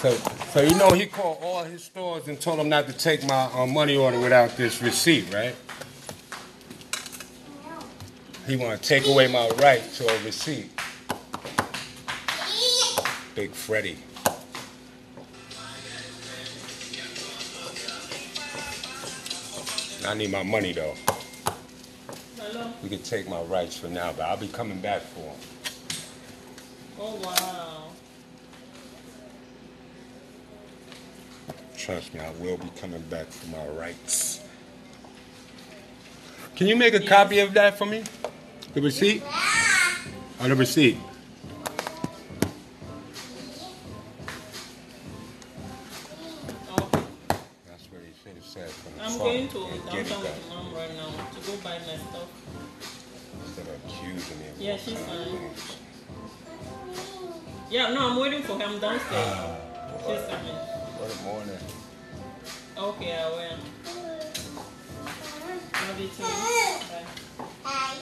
So, so you know he called all his stores and told them not to take my uh, money order without this receipt, right? He want to take away my right to a receipt. Big Freddy. I need my money though. Hello? You can take my rights for now, but I'll be coming back for them. Oh, wow. Trust me, I will be coming back for my rights. Can you make a copy of that for me? The receipt? On the receipt. Okay. That's what he should have said from the I'm going to and get it downtown with mom right now to go buy my stuff. Instead of accusing me of Yeah, she's fine. Yeah, no, I'm waiting for him downstairs. Ah, she's coming. Good morning. Okay, I will. Love you too. Bye.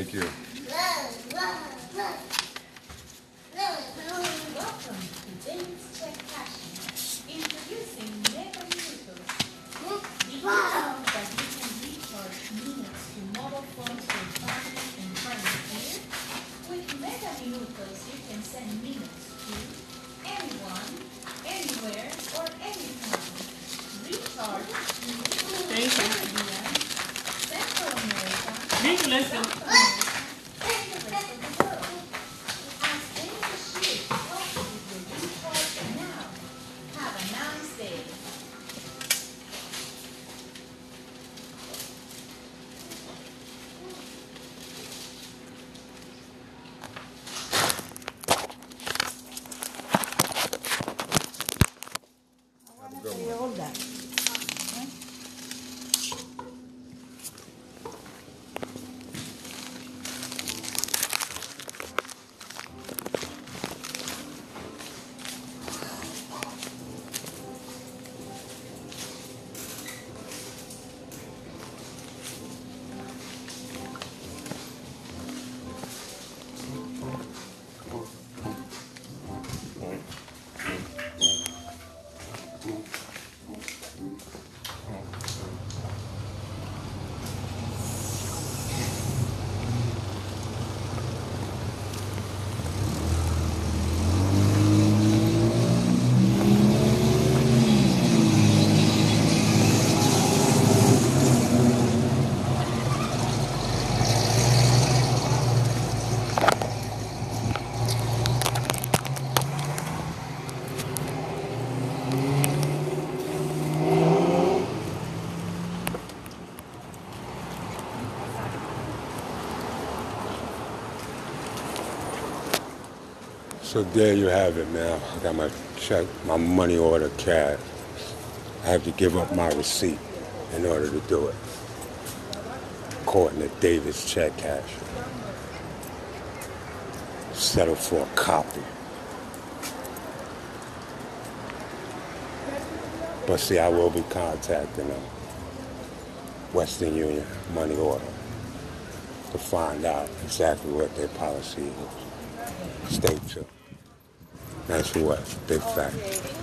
Thank you. So there you have it, man. I got my check, my money order cash. I have to give up my receipt in order to do it. To Davis check cash. Settle for a copy. But see, I will be contacting them. Western Union money order to find out exactly what their policy is. Stay tuned. That's what, big fact.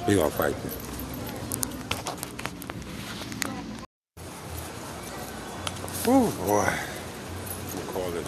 We gonna fight this. Oh boy. We'll call this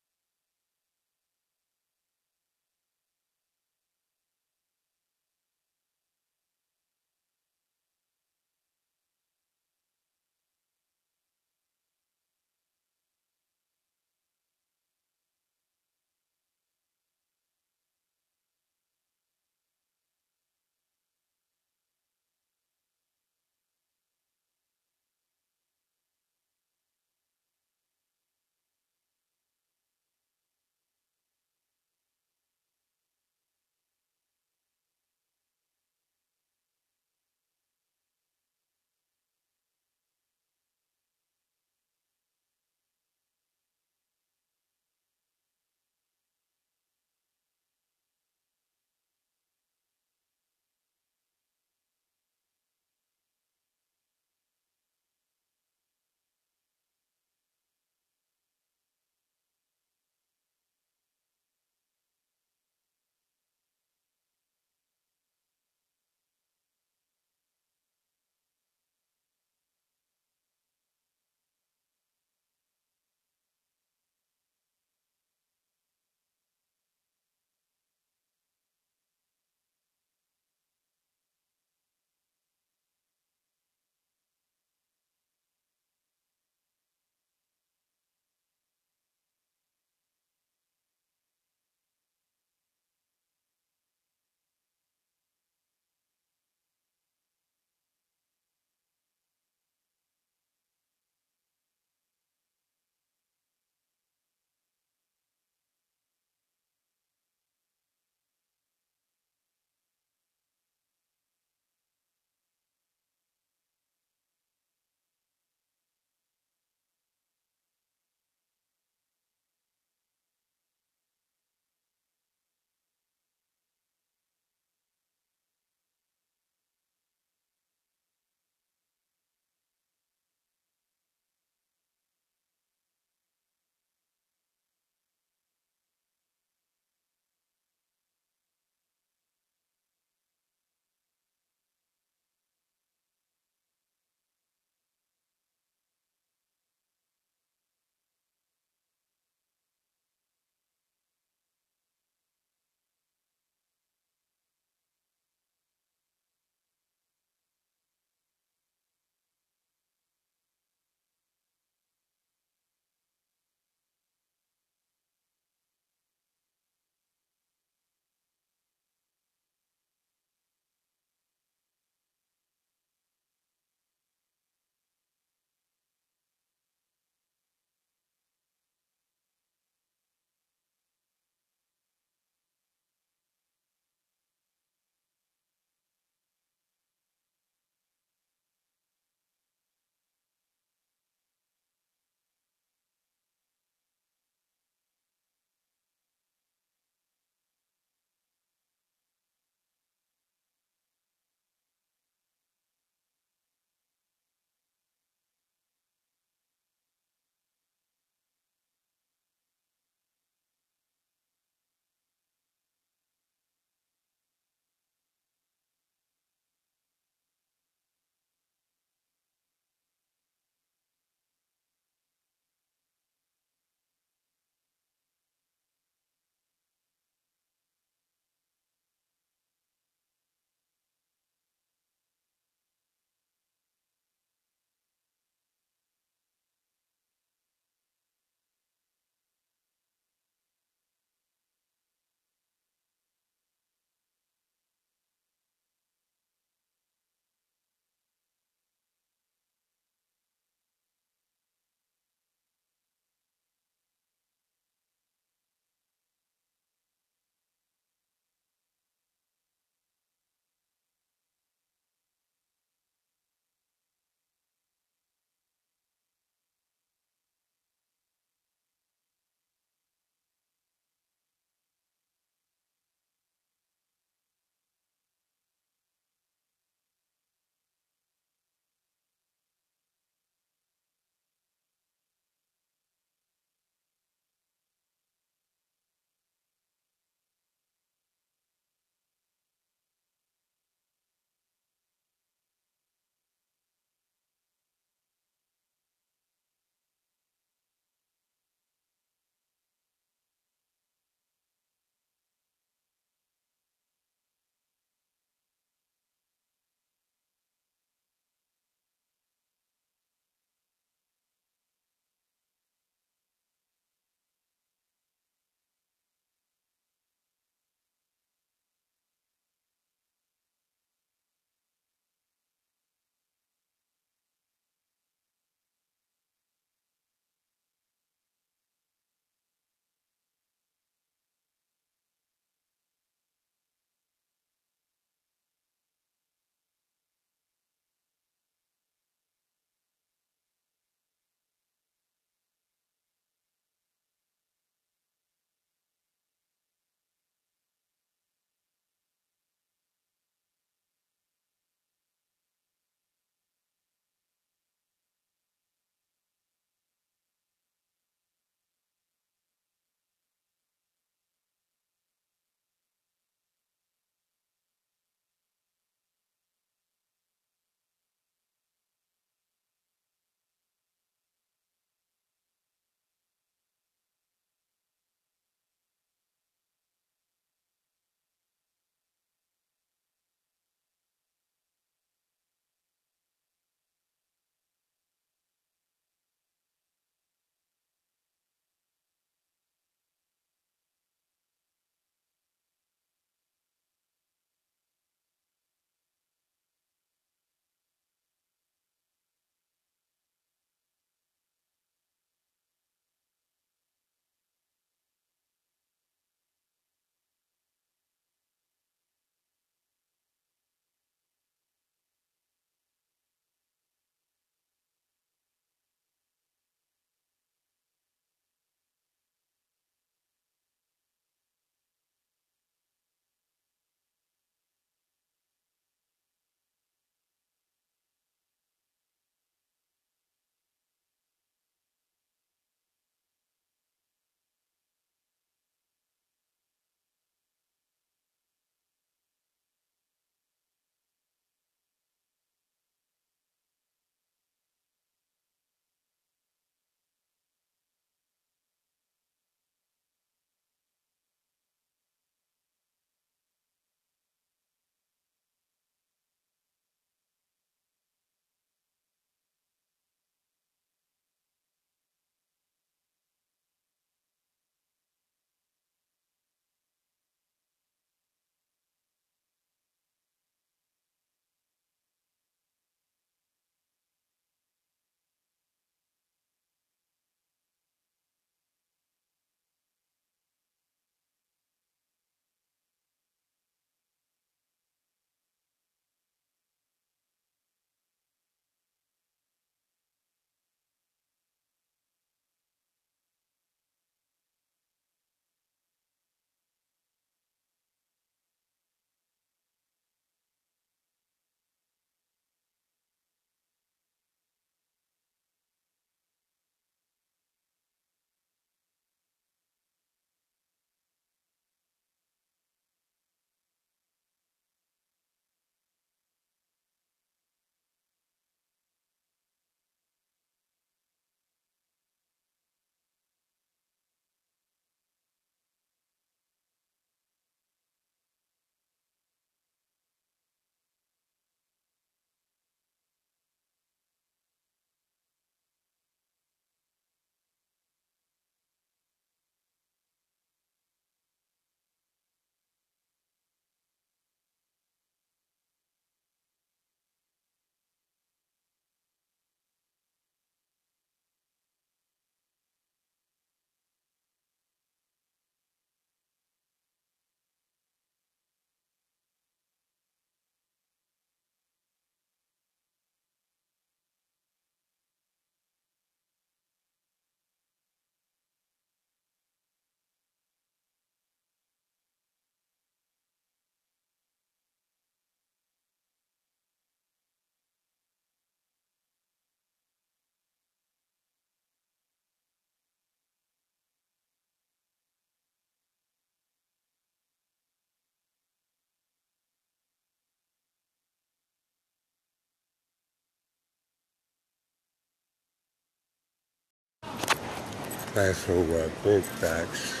off. That's over big facts.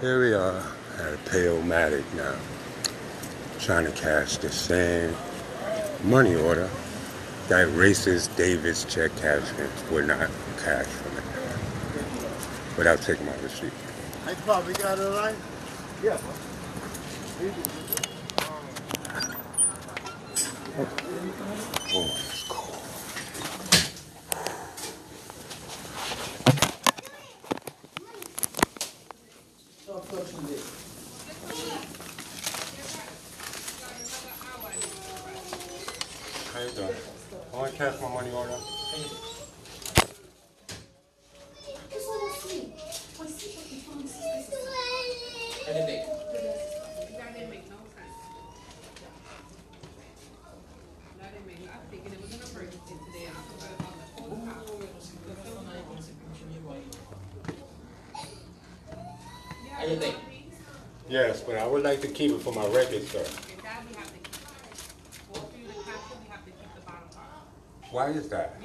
Here we are at a Payomatic now. Trying to cash the same money order that racist Davis check cashers would not cash for me. Without taking my receipt. Hey, Pop, you got it right? Yeah. Oh, it's cold. Stop touching this. How you doing? I want to cash my money order. Yes, but I would like to keep it for my record, sir. Why is that?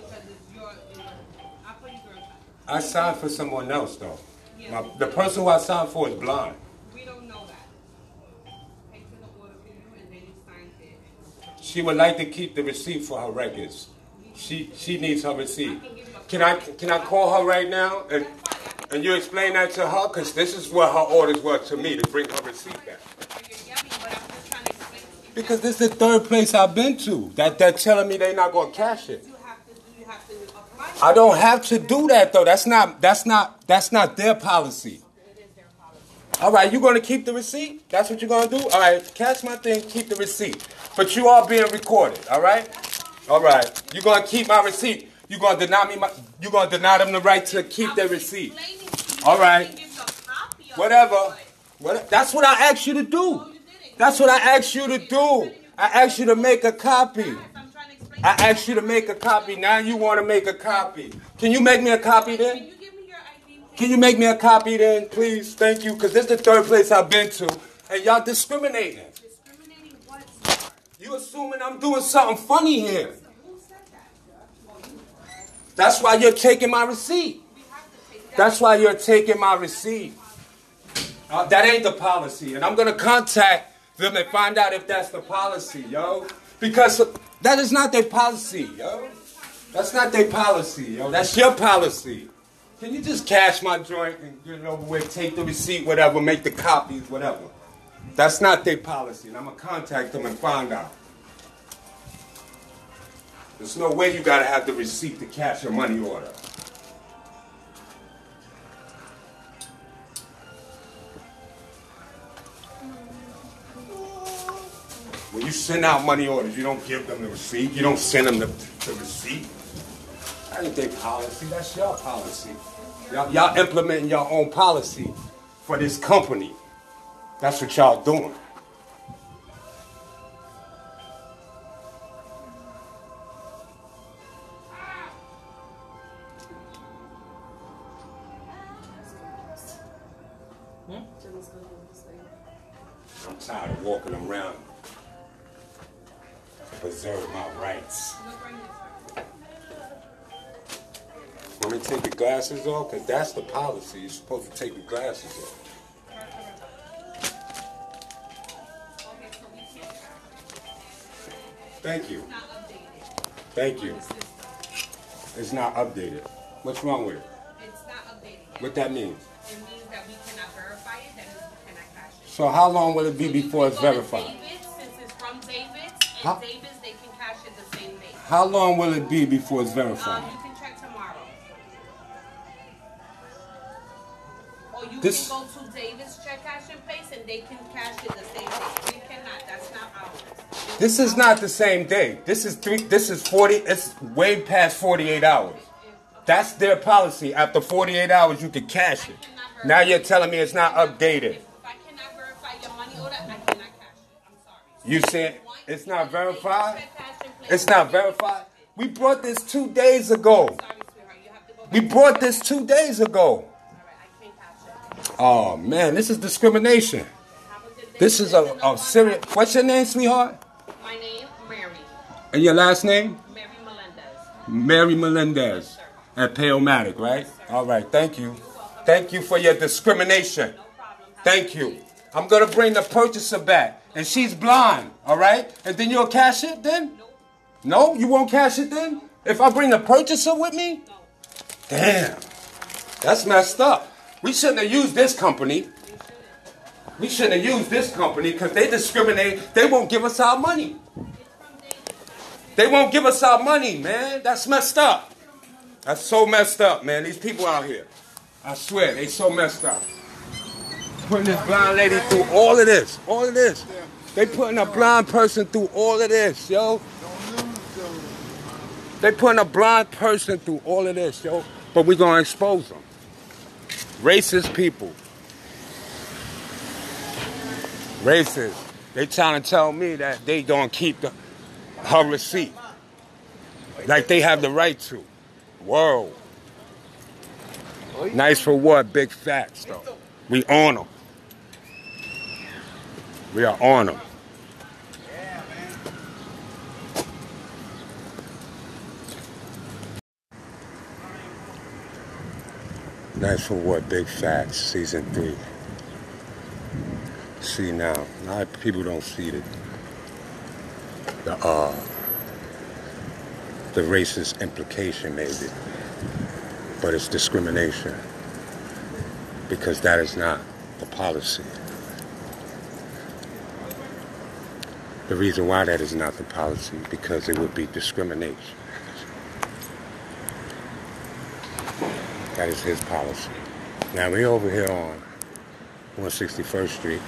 I signed for someone else, though. My, the person who I signed for is blind. We don't know that. Pay to the order for you and then you signed it. She would like to keep the receipt for her records. She she needs her receipt. Can I can I call her right now and and you explain that to her? Cause this is what her orders were to me to bring her receipt back. Or you're yelling, but I'm just trying to explain to you. Because this is the third place I've been to that they're telling me they're not cash it. Have to, to apply. I don't have to do that though. That's not that's not that's not their policy. All right, you gonna keep the receipt? That's what you're gonna do? All right, cash my thing, keep the receipt. But you are being recorded. All right, all right. You're gonna keep my receipt? You gonna deny me my? You gonna deny them the right to keep their receipt? Explaining to you, All right. you can give you a copy of Whatever. What? That's what I asked you to do. That's what I asked you to do. I asked you to make a copy. I'm trying to explain I asked you to make a copy. Now you want to make a copy. Can you make me a copy Can then? you give me your ID? Can you make me a copy then, please? Thank you, because this is the third place I've been to, and y'all discriminating. Discriminating what? You assuming I'm doing something funny here. Who said that? That's why you're taking my receipt. We have to take that. That's why you're taking my receipt. Uh, that ain't the policy, and I'm gonna contact them and find out if that's the policy, yo. Because that is not their policy, yo. That's not their policy, yo. That's your policy. Can you just cash my joint and get it over with, take the receipt, whatever, make the copies, whatever. That's not their policy, and I'm gonna contact them and find out. There's no way you gotta have the receipt to cash your money order. When you send out money orders, you don't give them the receipt. You don't send them the, the receipt. That ain't their policy. That's your policy. Y'all, y'all implementing your own policy for this company. That's what y'all doing. That's the policy. You're supposed to take the glasses off. Okay, so we can't track Thank you. it. Not updated. Thank you. On the system. It's not updated. What's wrong with it? It's not updated. What that means? It means that we cannot verify it, that means we cannot cash it. So how long will it be before it's verified? Since it's from How- they can cash it the same day. How long will it be before it's Um, verified? you you This- can go to David's check cashing place and they can cash it the same day. We cannot, that's not ours. This is not the same day. This is three. This is forty. It's way past forty-eight hours. That's their policy. After forty-eight hours, you can cash it. Now you're telling me it's not updated. If I cannot verify your money order, I cannot cash it. I'm sorry. You said it's not verified. Check cashing place. It's not verified. We brought this two days ago. Sorry, sweetheart, you have to go back. We brought this two days ago. Oh man, this is discrimination. Have a good day. This is a, a serious. What's your name, sweetheart? My name, Mary. And your last name? Mary Melendez. Mary Melendez. Sir. At Payomatic, right? All right, thank you. Thank you for your discrimination. No Thank you. I'm gonna bring the purchaser back, and she's blind, all right? And then you'll cash it then? No, you won't cash it then? If I bring the purchaser with me? No. Damn, that's messed up. We shouldn't have used this company. We shouldn't have used this company because they discriminate. They won't give us our money. They won't give us our money, man. That's messed up. That's so messed up, man. These people out here. I swear, they so messed up. Putting this blind lady through all of this. All of this. They putting a blind person through all of this, yo. They putting a blind person through all of this, yo. But we gonna expose them. Racist people. Racist. They trying to tell me that they don't keep the her receipt. Like they have the right to. Whoa. Nice for what? Big facts, though. We on them. We are on them. Nice for what? Big facts, season three. See now, a lot of people don't see the the uh the racist implication maybe, but it's discrimination because that is not the policy. The reason why that is not the policy because it would be discrimination. That is his policy. Now we're over here on 161st Street,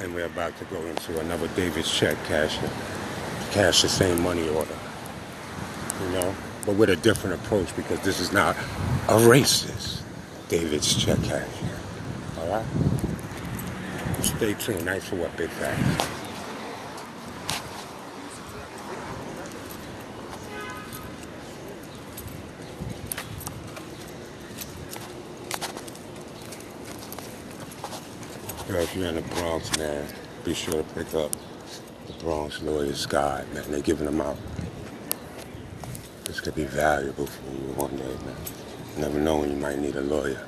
and we're about to go into another David's check cashing, cash the same money order. You know, but with a different approach because this is not a racist David's check cashing. All right. Stay tuned. Nice for what big facts. If you're in the Bronx, man, be sure to pick up the Bronx Lawyer's Guide, man. They're giving them out. This could be valuable for you one day, man. You never know when you might need a lawyer.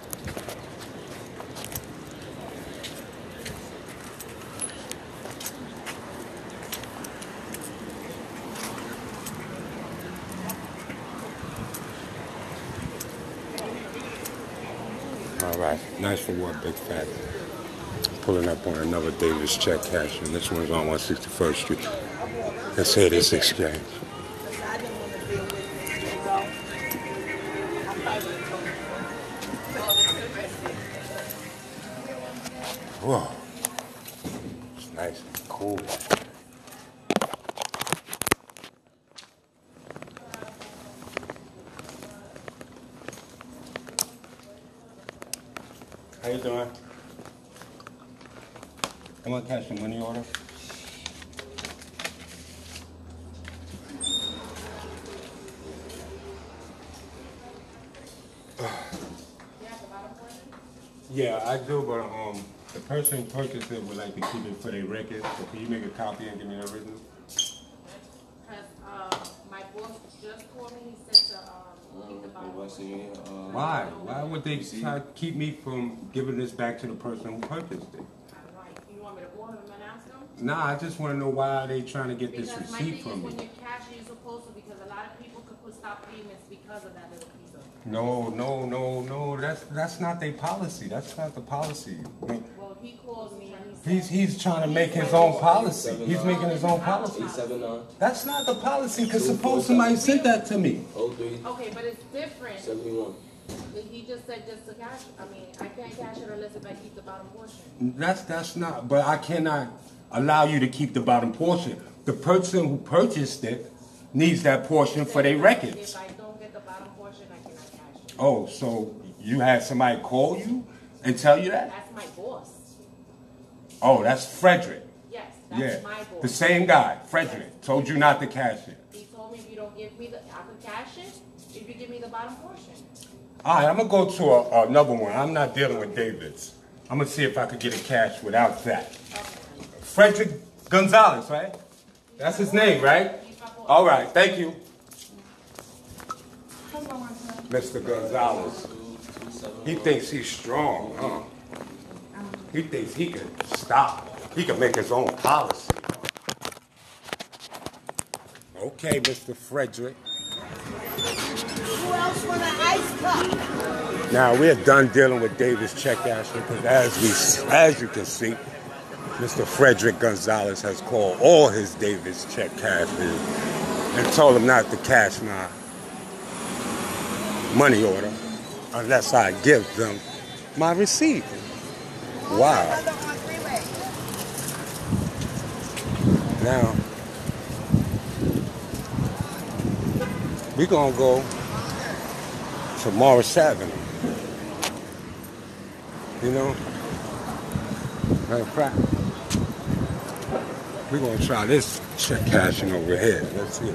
All right, nice what, big fat. Pulling up on another Davis check cashing. This one's on 161st Street. Let's say this exchange. Whoa. It's nice and cool. How you doing? I'm gonna cash your money order. Yeah, I do, but um, the person who purchased it would like to keep it for their record. So can you make a copy and give me the original? Cause, uh, my boss just called me, he said to, um, keep the bottom. Why? Why would they try to keep me from giving this back to the person who purchased it? I don't know, you want me to call him and ask him? Nah, I just want to know why they trying to get this Because my receipt thing from is, me. when you're cashing, you're supposed to, because a lot of people could put stop payments because of that little piece of. No, no, no, no. That's that's not their policy. That's not the policy. Well, he called me and he said. He's he's trying to make his own policy. He's making his own policy. Eight seven nine That's not the policy. Cause suppose somebody sent that to me. oh three Okay, but it's different. seventy one. He just said just to cash, I mean, I can't cash it unless if I keep the bottom portion. That's that's not. But I cannot allow you to keep the bottom portion. The person who purchased it needs that portion for their records. If I don't get the bottom portion, I cannot cash it. Oh, so you had somebody call you and tell you that? That's my boss. Oh, that's Frederick. Yes, Yeah, that's my the same guy, Frederick, told you not to cash it. He told me if you don't give me the, I can cash it, if you give me the bottom portion. All right, I'm gonna go to a, another one. I'm not dealing with David's. I'm gonna see if I could get a cash without that. Frederick Gonzalez, right? That's his name, right? All right, thank you. Mr. Gonzalez. He thinks he's strong, huh? He thinks he can stop. He can make his own policy. Okay, Mr. Frederick. Who else want an ice cup? Now we're done dealing with Davis check cashing because as we, as you can see, Mr. Frederick Gonzalez has called all his Davis check cashers and told them not to cash my money order unless I give them my receipt. Wow. Now we're gonna go to Morris Avenue. You know? Matter of fact, we're gonna try this cashing over here. Let's see.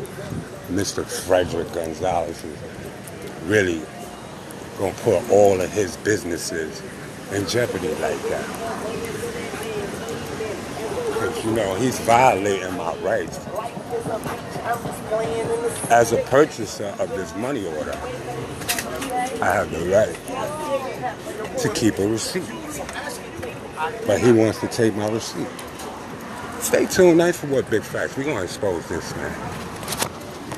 Mr. Frederick Gonzalez is really gonna put all of his businesses in jeopardy like that. Because you know he's violating my rights. As a purchaser of this money order, I have the right to keep a receipt. But he wants to take my receipt. Stay tuned, night for what big facts. We're gonna expose this man.